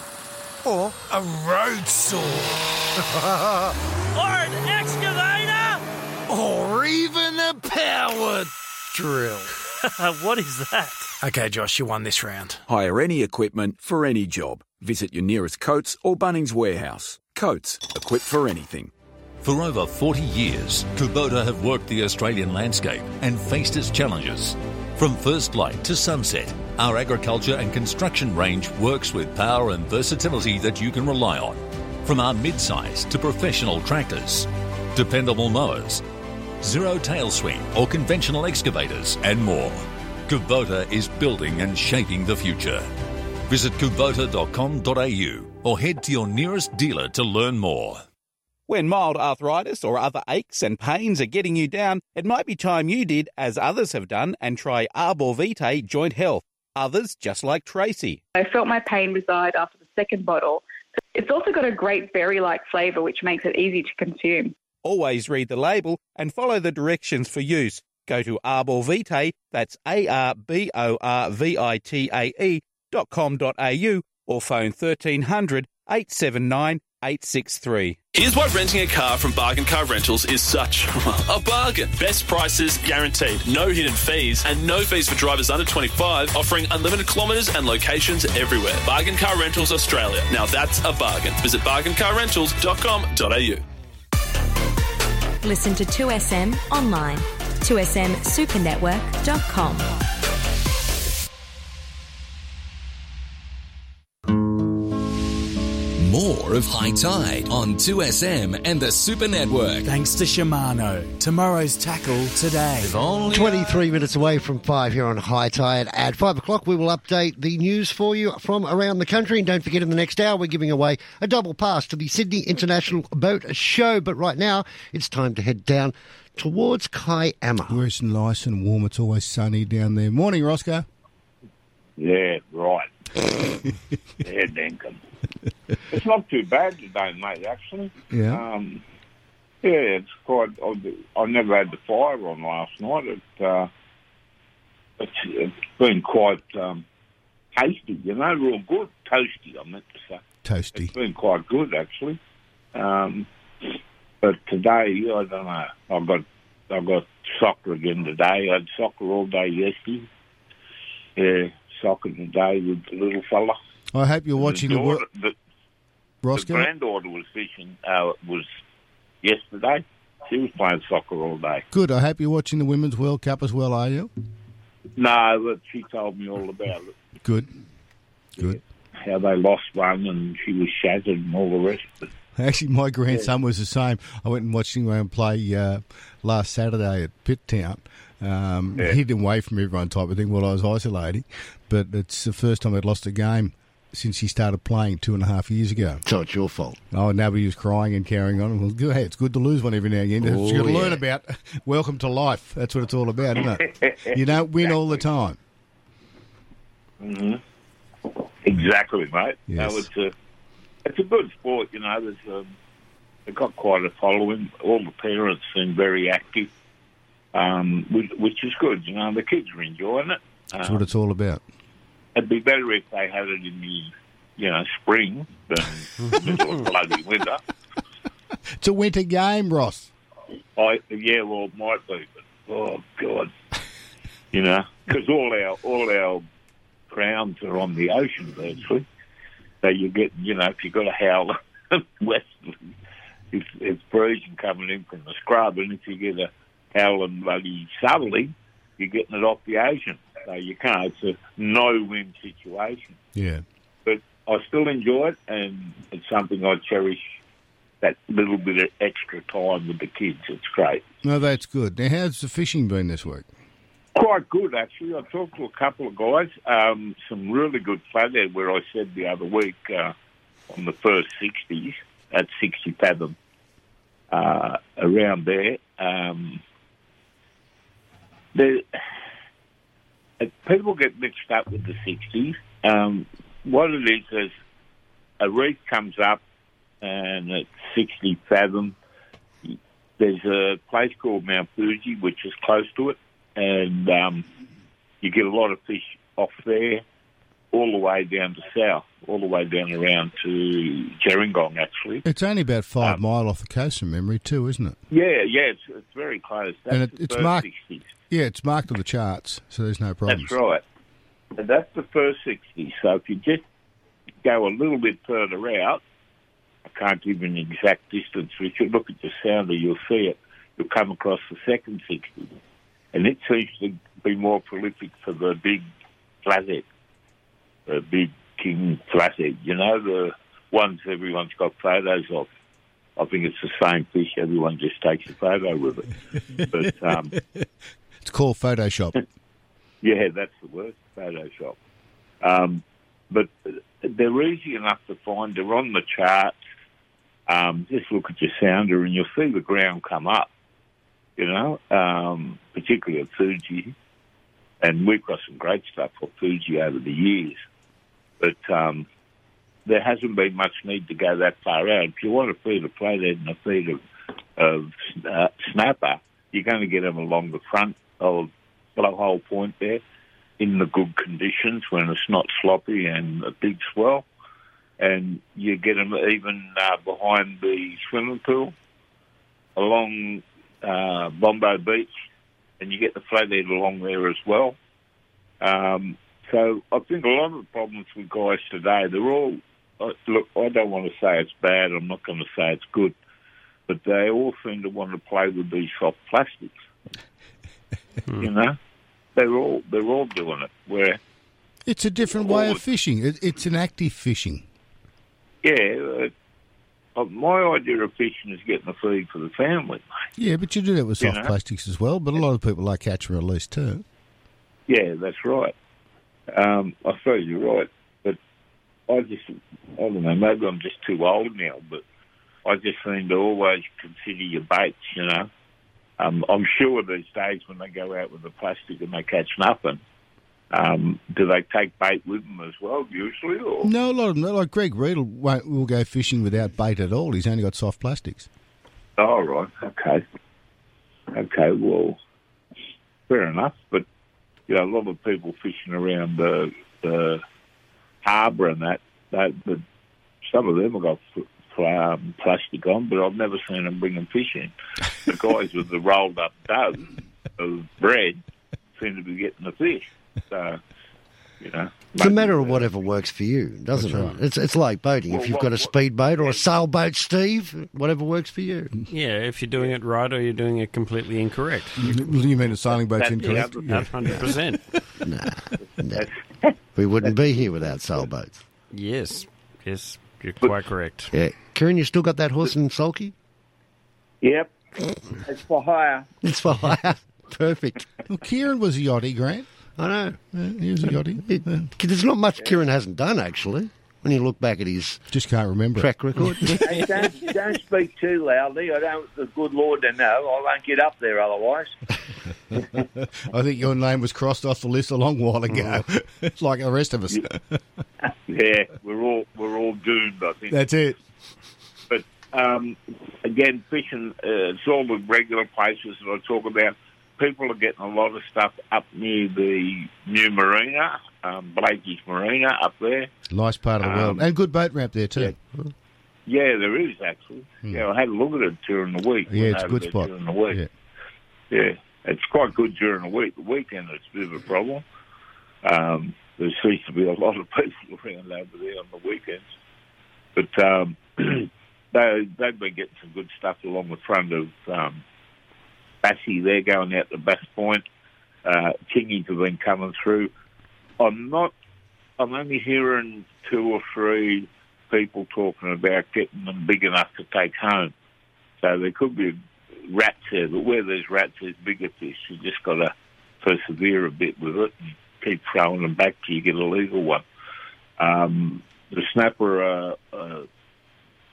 Or a road saw. (laughs) or an excavator? or even a power drill. (laughs) what is that? Okay, Josh, you won this round. Hire any equipment for any job. Visit your nearest Coates or Bunnings warehouse. Coates, equipped for anything. For over 40 years, Kubota have worked the Australian landscape and faced its challenges. From first light to sunset, our agriculture and construction range works with power and versatility that you can rely on. From our mid-size to professional tractors, dependable mowers, zero tail swing or conventional excavators, and more. Kubota is building and shaping the future. Visit kubota.com.au or head to your nearest dealer to learn more. When mild arthritis or other aches and pains are getting you down, it might be time you did as others have done and try Arbor Vitae Joint Health. Others just like Tracy. I felt my pain reside after the second bottle. It's also got a great berry like flavour, which makes it easy to consume. Always read the label and follow the directions for use. Go to Arbor Vitae, that's A R B O R V I T A E dot com dot au or phone 1300 879 863. Here's why renting a car from Bargain Car Rentals is such (laughs) a bargain. Best prices guaranteed, no hidden fees, and no fees for drivers under 25, offering unlimited kilometres and locations everywhere. Bargain Car Rentals Australia. Now that's a bargain. Visit bargaincarrentals.com.au. Listen to 2SM online. 2smsupernetwork.com. More of Hi-Tide on 2SM and the Super Network. Thanks to Shimano. Tomorrow's tackle today. 23 minutes away from 5 here on Hi-Tide. At 5 o'clock, we will update the news for you from around the country. And don't forget, in the next hour, we're giving away a double pass to the Sydney International Boat Show. But right now, it's time to head down towards Kiama. Where it's nice and warm. It's always sunny down there. Morning, Roscoe. Yeah, right. (laughs) yeah, Dinkum. It's not too bad today, mate, actually. Yeah. Um, yeah, it's quite. I, I never had the fire on last night. It, uh, it's, it's been quite um, tasty, you know, real good. Toasty, I meant to say. Toasty. It's been quite good, actually. Um, but today, I don't know. I've got I got soccer again today. I had soccer all day yesterday. Yeah, soccer today with the little fella. I hope you're watching the, daughter, the, the granddaughter was fishing. Uh, was yesterday. She was playing soccer all day. Good. I hope you're watching the Women's World Cup as well, are you? No, but she told me all about it. Good. Good. How they lost one and she was shattered and all the rest. But Actually, my grandson was the same. I went and watched him play uh, last Saturday at Pitt Town. Um, Yeah. Hidden away from everyone type of thing while I was isolating. But it's the first time I'd lost a game since he started playing two and a half years ago. So it's your fault. Oh, nobody was crying and carrying on. Well, ahead. It's good to lose one every now and again. Oh, You've got to yeah. learn about (laughs) welcome to life. That's what it's all about, isn't it? (laughs) you don't win all the time. hmm Exactly, mate. Yes. No, it's a it's a good sport, you know. There's um, they've got quite a following. All the parents seem very active, um, which, which is good. You know, the kids are enjoying it. That's Um, what it's all about. It'd be better if they had it in the, you know, spring than (laughs) middle of bloody winter. It's a winter game, Ross. I yeah, well, it might be, but oh god, you know, because all our all our crowns are on the ocean virtually. So you get, you know, if you've got a howler (laughs) westerly, it's, it's freezing coming in from the scrub, and if you get a howling bloody southerly, you're getting it off the ocean. So you can't. It's a no-win situation. Yeah. But I still enjoy it, and it's something I cherish. That little bit of extra time with the kids, it's great. No, that's good. Now, how's the fishing been this week? Quite good, actually. I talked to a couple of guys. Um, some really good flathead where I said the other week uh, on the first 60s, at 60 fathom, uh, around there. Um, the, uh, people get mixed up with the 60s. Um, what it is is a reef comes up and at 60 fathom, there's a place called Mount Fuji, which is close to it, and um, you get a lot of fish off there, all the way down to south, all the way down around to Gerringong, actually. It's only about five mile off the coast from memory, too, isn't it? Yeah, yeah, it's, it's very close. That's and it, it's marked. 60s. Yeah, it's marked on the charts, so there's no problem. That's right. And that's the first 60. So if you just go a little bit further out, I can't give you an exact distance, but if you look at the sounder, you'll see it. You'll come across the second 60. And it seems to be more prolific for the big flathead, the big king flathead. You know, the ones everyone's got photos of. I think it's the same fish. Everyone just takes a photo with it. (laughs) But um, It's called Photoshop. (laughs) yeah, that's the word, Photoshop. Um, but they're easy enough to find. They're on the charts. Um, just look at your sounder and you'll see the ground come up, you know, um, particularly at Fuji. And we've got some great stuff for Fuji over the years. But um, there hasn't been much need to go that far out. If you want to feed a flathead and a feed of, of uh, snapper, you're going to get them along the front of blowhole point there in the good conditions when it's not sloppy and a big swell. And you get them even uh, behind the swimming pool along uh, Bombo Beach, and you get the flathead along there as well. Um, so I think a lot of the problems with guys today, they're all, uh, look, I don't want to say it's bad, I'm not going to say it's good, but they all seem to want to play with these soft plastics. You know? They're all, they're all doing it, where It's a different way of fishing. It, it's an active fishing. Yeah, uh, uh, my idea of fishing is getting the feed for the family. Yeah, but you do that with You soft know? plastics as well. But a lot of people like catch and release too. Yeah, that's right. Um, I suppose you're right, but I just, I don't know, maybe I'm just too old now, but I just seem to always consider your baits, you know. Um, I'm sure these days when they go out with the plastic and they catch nothing, um, do they take bait with them as well, usually? Or? No, a lot of them. Like Greg Reed will, won't, will go fishing without bait at all. He's only got soft plastics. Oh, right. Okay. Okay, well, fair enough. But, you know, a lot of people fishing around the, the harbour and that, that, some of them have got um, plastic on, but I've never seen them bringing fish in. The guys with the rolled up dough of bread seem to be getting the fish. So, you know. It's a matter of whatever works for you, doesn't it? It's it's like boating. if you've what- got a speedboat or a sailboat, Steve, whatever works for you. Yeah, if you're doing it right or you're doing it completely incorrect. You mean a sailing boat's That's incorrect? other- that's 100%. nah, we wouldn't be here without sailboats. Yes, yes, you're quite correct. Yeah, Keiren, you still got that horse and sulky? Yep. It's for hire. It's for hire. (laughs) Perfect. Well, Keiren was a yachty, Grant. I know. he was a yachty. It- There's not much Keiren hasn't done actually. When you look back at his just can't remember track record. (laughs) hey, don't, don't speak too loudly. I don't. The good Lord to know. I won't get up there otherwise. (laughs) I think your name was crossed off the list a long while ago, oh. It's like the rest of us. Yeah, we're all we're all doomed. I think That's it. Um, again, fishing, uh, it's all the regular places that I talk about. People are getting a lot of stuff up near the new marina, um, Blakey's Marina up there. Nice part of the world. Um, And good boat ramp there, too. Yeah, there is actually. Yeah, I had a look at it during the week. Yeah, it's a good spot. During the week. Yeah. it's quite good during the week. The weekend it's a bit of a problem. Um, there seems to be a lot of (laughs) people around over there on the weekends. But um, (clears throat) they, they've been getting some good stuff along the front of um. They're going out the Bass Point. Uh, Kingies have been coming through. I'm not. I'm only hearing two or three people talking about getting them big enough to take home. So there could be rats there, but where there's rats, there's bigger fish. You just got to persevere a bit with it and keep throwing them back till you get a legal one. Um, the snapper are, are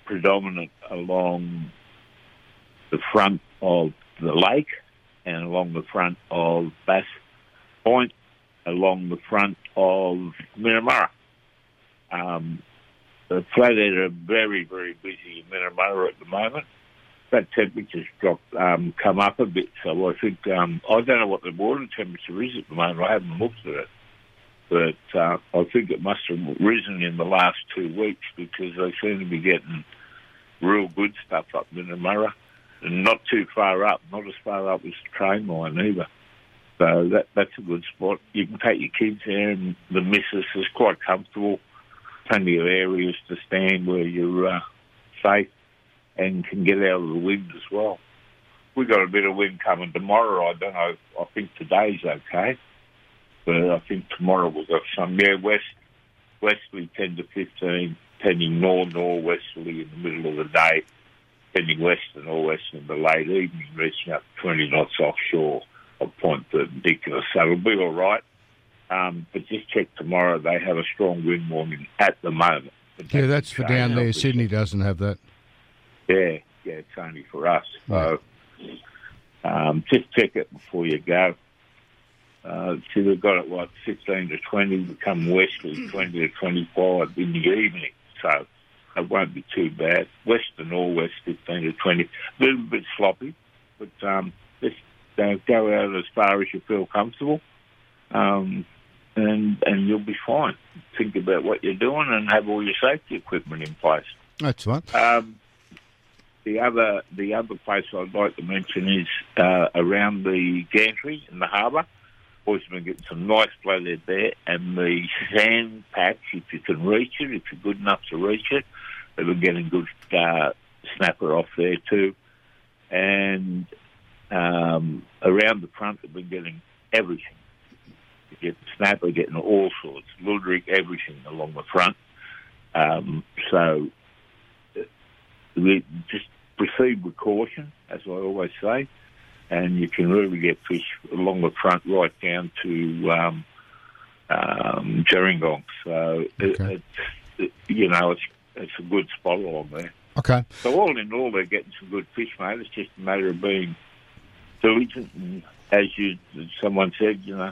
predominant along the front of the lake and along the front of Bass Point, along the front of Minnamurra. Um, the flathead are very, very busy in Minnamurra at the moment. That temperature's dropped, um, come up a bit, so I think um, I don't know what the water temperature is at the moment. I haven't looked at it, but uh, I think it must have risen in the last two weeks because they seem to be getting real good stuff up Minnamurra, and not too far up, not as far up as the train line either. So that that's a good spot. You can take your kids there, and the missus is quite comfortable. Plenty of areas to stand where you're uh, safe and can get out of the wind as well. We got a bit of wind coming tomorrow. I don't know. I think today's okay, but I think tomorrow we've got some. Yeah, west westerly ten to fifteen, tending north northwesterly in the middle of the day, tending west and northwest in the late evening, reaching up twenty knots offshore of point perpendicular. So it'll be all right. Um, but just check tomorrow. They have a strong wind warning at the moment. But Yeah, that's for down there. Sydney doesn't have that. Yeah, yeah, it's only for us. So um, just check it before you go. Uh, see, we've got it, like 15 to 20, We become westerly 20 to 25 in the evening. So it won't be too bad. West and all west, 15 to 20. A little bit sloppy, but um, just uh, go out as far as you feel comfortable. Um, and and you'll be fine. Think about what you're doing and have all your safety equipment in place. That's right. Um, the other the other place I'd like to mention is uh, around the gantry in the harbour. Boys have been getting some nice flathead there, and the sand patch, if you can reach it, if you're good enough to reach it, they've been getting good uh, snapper off there too. And um, around the front, they've been getting everything. You get snapper, getting all sorts, luderick, everything along the front. Um, so we just proceed with caution, as I always say, and you can really get fish along the front right down to um, um, Gerringong. So it, it's it, you know it's it's a good spot along there. Okay. So all in all, they're getting some good fish, mate. It's just a matter of being diligent, and as you someone said, you know.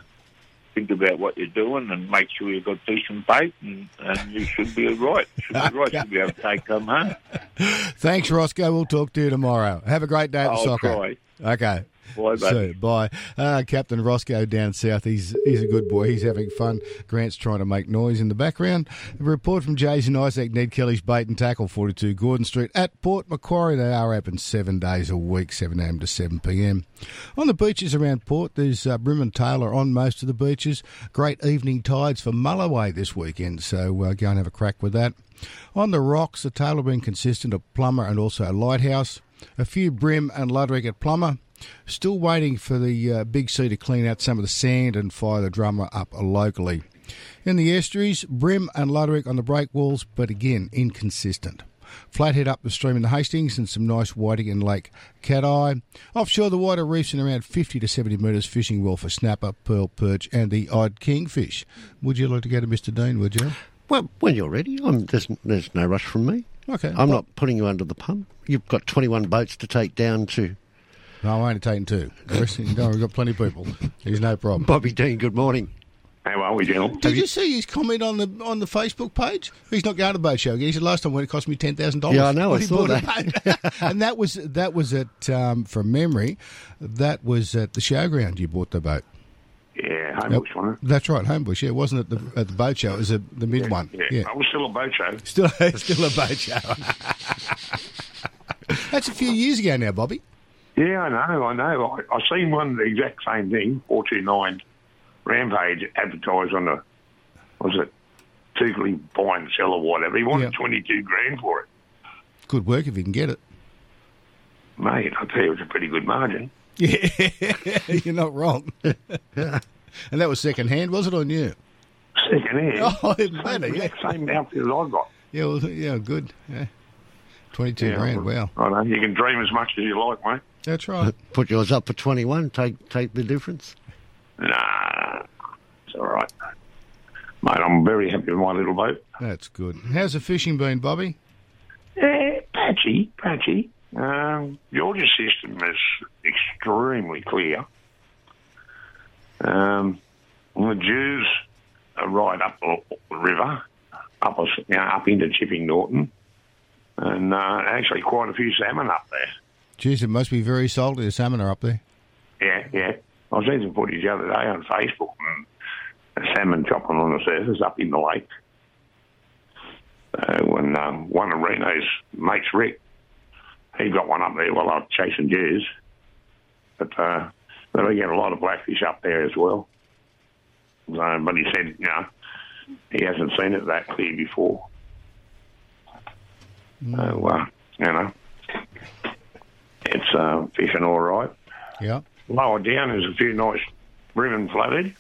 Think about what you're doing and make sure you've got decent bait, and, and you should be right. Should be right. Should be able to take them home. (laughs) Thanks, Roscoe. We'll talk to you tomorrow. Have a great day at the I'll soccer. try. Okay. Bye, So, bye. Uh, Captain Roscoe down south. He's he's a good boy. He's having fun. Grant's trying to make noise in the background. A report from Jason Isaac, Ned Kelly's Bait and Tackle, 42 Gordon Street at Port Macquarie. They are open seven days a week, 7am to 7pm. On the beaches around Port, there's uh, Bream and Tailor on most of the beaches. Great evening tides for Mulloway this weekend, so uh, go and have a crack with that. On the rocks, the tailor been consistent of Plomer and also a Lighthouse. A few Bream and Luderick at Plomer. Still waiting for the uh, Big sea to clean out some of the sand and fire the drummer up locally. In the estuaries, Bream and Luderick on the break walls, but again, inconsistent. Flathead up the stream in the Hastings and some nice whiting in Lake Cathie. Offshore, the wider reefs in around 50 to 70 metres, fishing well for snapper, pearl perch, and the odd kingfish. Would you like to go to Mr. Dean, would you? Well, when you're ready, I'm, there's, there's no rush from me. Okay. I'm not putting you under the pump. You've got 21 boats to take down to. No, I'm only taking two. The rest- no, we've got plenty of people. There's no problem. Bobby Dean, good morning. How are we, gentlemen? Did you see his comment on the on the Facebook page? He's not going to boat show again. He said last time when it cost me ten thousand dollars. Yeah, I know, I saw that. (laughs) and that was that was at um, from memory. That was at the showground. You bought the boat. Yeah, Homebush, wasn't it? That's right, Homebush. Yeah, it wasn't at the at the boat show. It was at the mid one. Yeah, I was still a boat show. Still, (laughs) still a boat show. (laughs) That's a few years ago now, Bobby. Yeah, I know, I know. I, I seen one the exact same thing, four two nine Rampage advertised on the was it Tigley buy and sell or whatever. He wanted Yeah. twenty two grand for it. Good work if you can get it. Mate, I tell you, it was a pretty good margin. Yeah, (laughs) you're not wrong. (laughs) and that was second hand, was it on you? Second hand. (laughs) Oh, even better, Same, yeah. same outfit as I got. Yeah, well, yeah, good. Yeah. Twenty-two Yeah, grand. Wow, I know. You can dream as much as you like, mate. that's right. Put yours up for 21. Take take the difference. Nah, it's all right. Mate, I'm very happy with my little boat. That's good. How's the fishing been, Bobby? Yeah, patchy, patchy. Um, Georges system is extremely clear. Um, the Jews are right up the river, up us- you know, up into Chipping Norton, and uh, actually quite a few salmon up there. Geez, it must be very salty. The salmon are up there. Yeah, yeah. I seen some footage the other day on Facebook, and a salmon chopping on the surface up in the lake. Uh, when um, one of Reno's mates, Rick, he got one up there while I was chasing Jews. But uh, they get a lot of blackfish up there as well. But he said, you know, he hasn't seen it that clear before. So, uh, you know, it's uh, fishing all right. Yeah. Lower down, there's a few nice ribbon flooded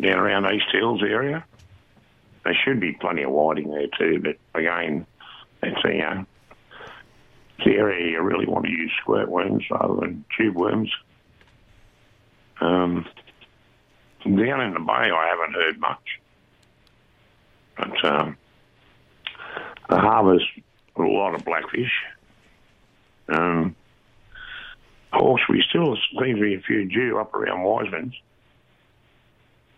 down around East Hills area. There should be plenty of whiting there too, but again, it's a, uh, the area you really want to use squirt worms rather than tube worms. Um, down in the bay, I haven't heard much, but um, the harbour's a lot of blackfish. Um, course, we still seem to be a few due up around Wiseman's.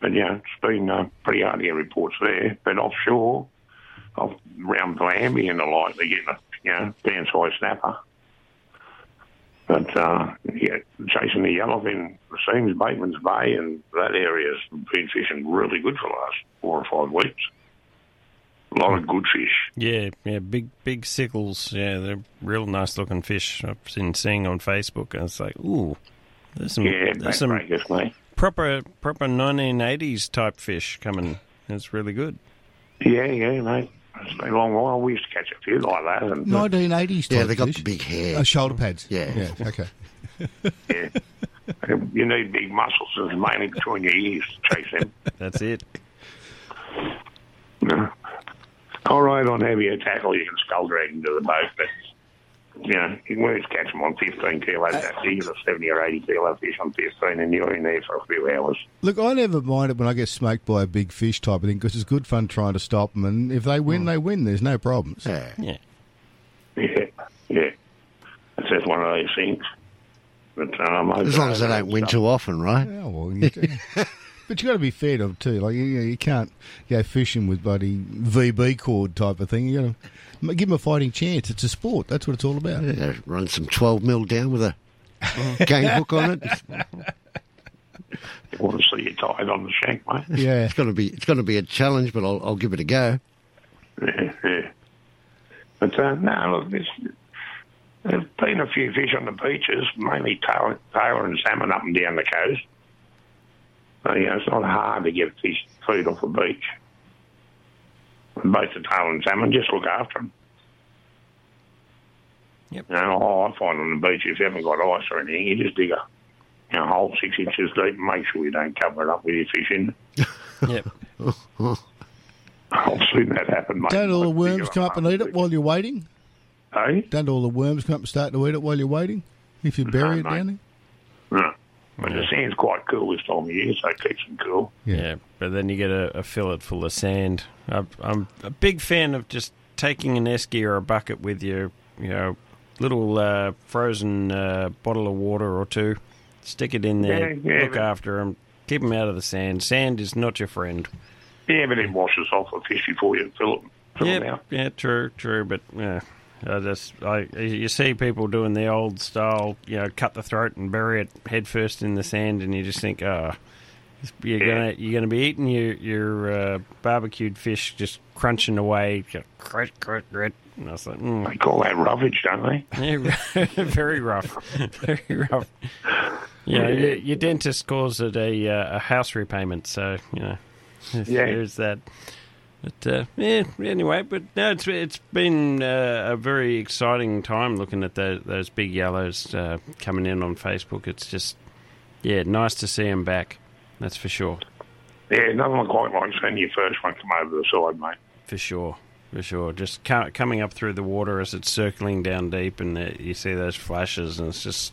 But yeah, it's been uh, pretty hard to get reports there. But offshore, off round Glamby and the like, they're getting a you know, band size snapper. But uh, yeah, chasing the yellowfin, the seams, Bateman's Bay, and that area's been fishing really good for the last four or five weeks. A lot of good fish. Yeah, yeah, big big sickles. Yeah, they're real nice looking fish. I've been seeing on Facebook, and it's like, ooh, there's some Yeah, there's some proper proper 1980s type fish coming. It's really good. Yeah, yeah, mate. It's been a long while. We used to catch a few like that. And, Nineteen eighties. Yeah, they got the big hair. Oh, shoulder pads. Yeah. Yeah. Okay. (laughs) yeah. You need big muscles, and mainly between your ears to chase them. That's it. No. All right, on heavier tackle, you can skull drag into the boat, but you know, you can always catch them on 15 kilos. That's you get a 70 or 80 kilo fish on 15, and you're in there for a few hours. Look, I never mind it when I get smoked by a big fish type of thing because it's good fun trying to stop them, and if they win, they win. There's no problems. Yeah. Yeah. Yeah, yeah. It's just one of those things. But um, As long as they don't win too often, right? Yeah, well, you do. (laughs) but you got to be fair to them too. Like you, you can't go fishing with bloody VB cord type of thing. You got to give them a fighting chance. It's a sport. That's what it's all about. Yeah, run some 12 mil down with a game hook on it. You want to see you tied on the shank, mate. Yeah. It's going to be it's going to be a challenge, but I'll, I'll give it a go. Yeah, yeah. But uh, no, look, there's, there's been a few fish on the beaches, mainly tailor, tailor and salmon up and down the coast. So, you know, it's not hard to get fish food off the beach. Both the tail and salmon, just look after them. Yep. You know, oh, I find on the beach, if you haven't got ice or anything, you just dig a you know, hole six inches deep and make sure you don't cover it up with your fish in. Yep. I've seen that happen, mate. Don't all the worms come up and eat it while you're waiting? Hey? Don't all the worms come up and start to eat it while you're waiting? If you bury it No, down Yeah. But the sand's quite cool this time of year, so it keeps them cool. Yeah. but then you get a, a fillet full of sand. I, I'm a big fan of just taking an esky or a bucket with you, you know, little uh, frozen uh, bottle of water or two, stick it in there, Yeah, yeah, look but- after them, keep them out of the sand. Sand is not your friend. Yeah, but it washes off a fish before you fill it. Fill it Yeah, out. yeah, true, true, but yeah, I just I you see people doing the old style, you know, cut the throat and bury it head first in the sand, and you just think, ah, you're gonna you're gonna be eating your your uh, barbecued fish, just crunching away, grit, grit, grit. And I was like, mm. They call that roughage, don't they? (laughs) Yeah, (laughs) very rough, very rough. You know, your, your dentist calls it a uh, a house repayment, so you know, Yeah. there's that. But uh, yeah, anyway, but no, it's it's been uh, a very exciting time looking at those those big yellows uh, coming in on Facebook. It's just yeah, nice to see them back. That's for sure. Yeah, nothing quite like seeing your first one come over the side, mate. For sure, for sure. Just co- coming up through the water as it's circling down deep, and uh, you see those flashes, and it's just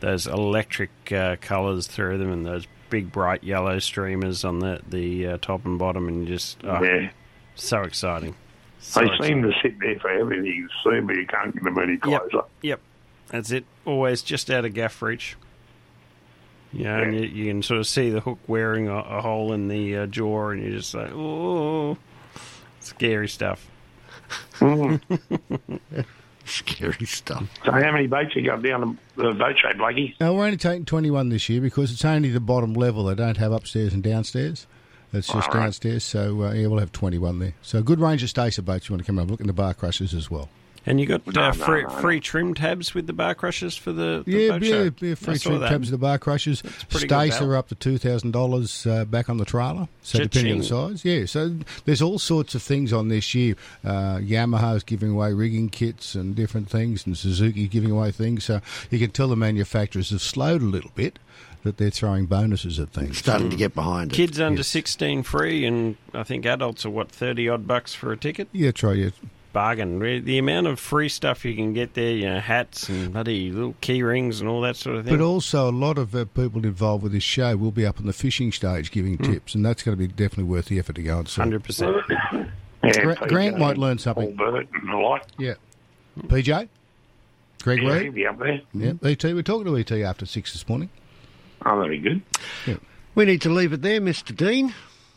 those electric uh, colours through them, and those big bright yellow streamers on the the uh, top and bottom, and just oh, Yeah. So exciting. So They exciting. seem to sit there for everything you see, but you can't get them any closer. Yep, that's it. Always just out of gaff reach. You know, and you, you can sort of see the hook wearing a, a hole in the uh, jaw, and you're just like, oh, scary stuff. (laughs) Scary stuff. So how many boats you got down the, the boat show, Blakey? No, we're only taking 21 this year because it's only the bottom level. They don't have upstairs and downstairs. It's just All right. downstairs, so uh, yeah, we'll have 21 there. So a good range of stacer boats you want to come and look in the bar crushers as well. And you got No, uh, no, free, no, no. free trim tabs with the bar crushers for the, the Yeah, boat yeah, show. yeah, free trim that. tabs of the bar crushers. pretty good Stacer up to $2,000 uh, back on the trailer. So depending on the size. Yeah, so there's all sorts of things on this year. Uh, Yamaha's giving away rigging kits and different things, and Suzuki's giving away things. So you can tell the manufacturers have slowed a little bit, that they're throwing bonuses at things. Starting to get behind it. Kids under Yes. 16 free, and I think adults are, what, 30 odd bucks for a ticket? Yeah, try yeah. Bargain. The amount of free stuff you can get there, you know, hats and bloody little key rings and all that sort of thing. But also, a lot of uh, people involved with this show will be up on the fishing stage giving Hmm. tips, and that's going to be definitely worth the effort to go and see. 100%. Yeah, Gra- PJ, Grant might learn something. Paul Burt and the like. Yeah. PJ? Greg Yeah, Reed? he'll be up there. Yeah, ET. We're talking to ET after six this morning. Oh, that'll be good. We need to leave it there, Mr. Dean.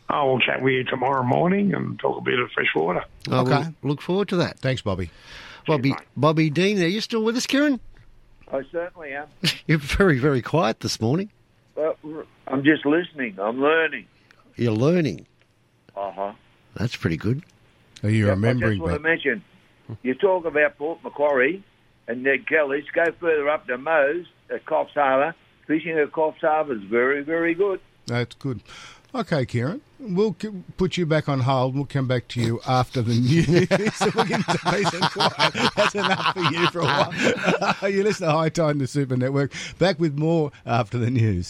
Oh, we'll chat with you tomorrow morning and talk a bit of fresh water. I Okay. look forward to that. Thanks, Bobby. Bobby, Bobby Dean, are you still with us, Keiren? I certainly am. (laughs) You're very, very quiet this morning. Well, I'm just listening. I'm learning. You're learning. Uh huh. That's pretty good. Are you I remembering just want to mention, you talk about Port Macquarie and Ned Kelly's. Go further up to Moe's at Coffs Harbour. Fishing at Coffs Harbour is very, very good. That's good. Okay, Keiren, we'll put you back on hold. We'll come back to you after the news. (laughs) so we can peace and quiet. That's enough for you for a while. (laughs) you listen to Hi-Tide and the Super Network. Back with more after the news.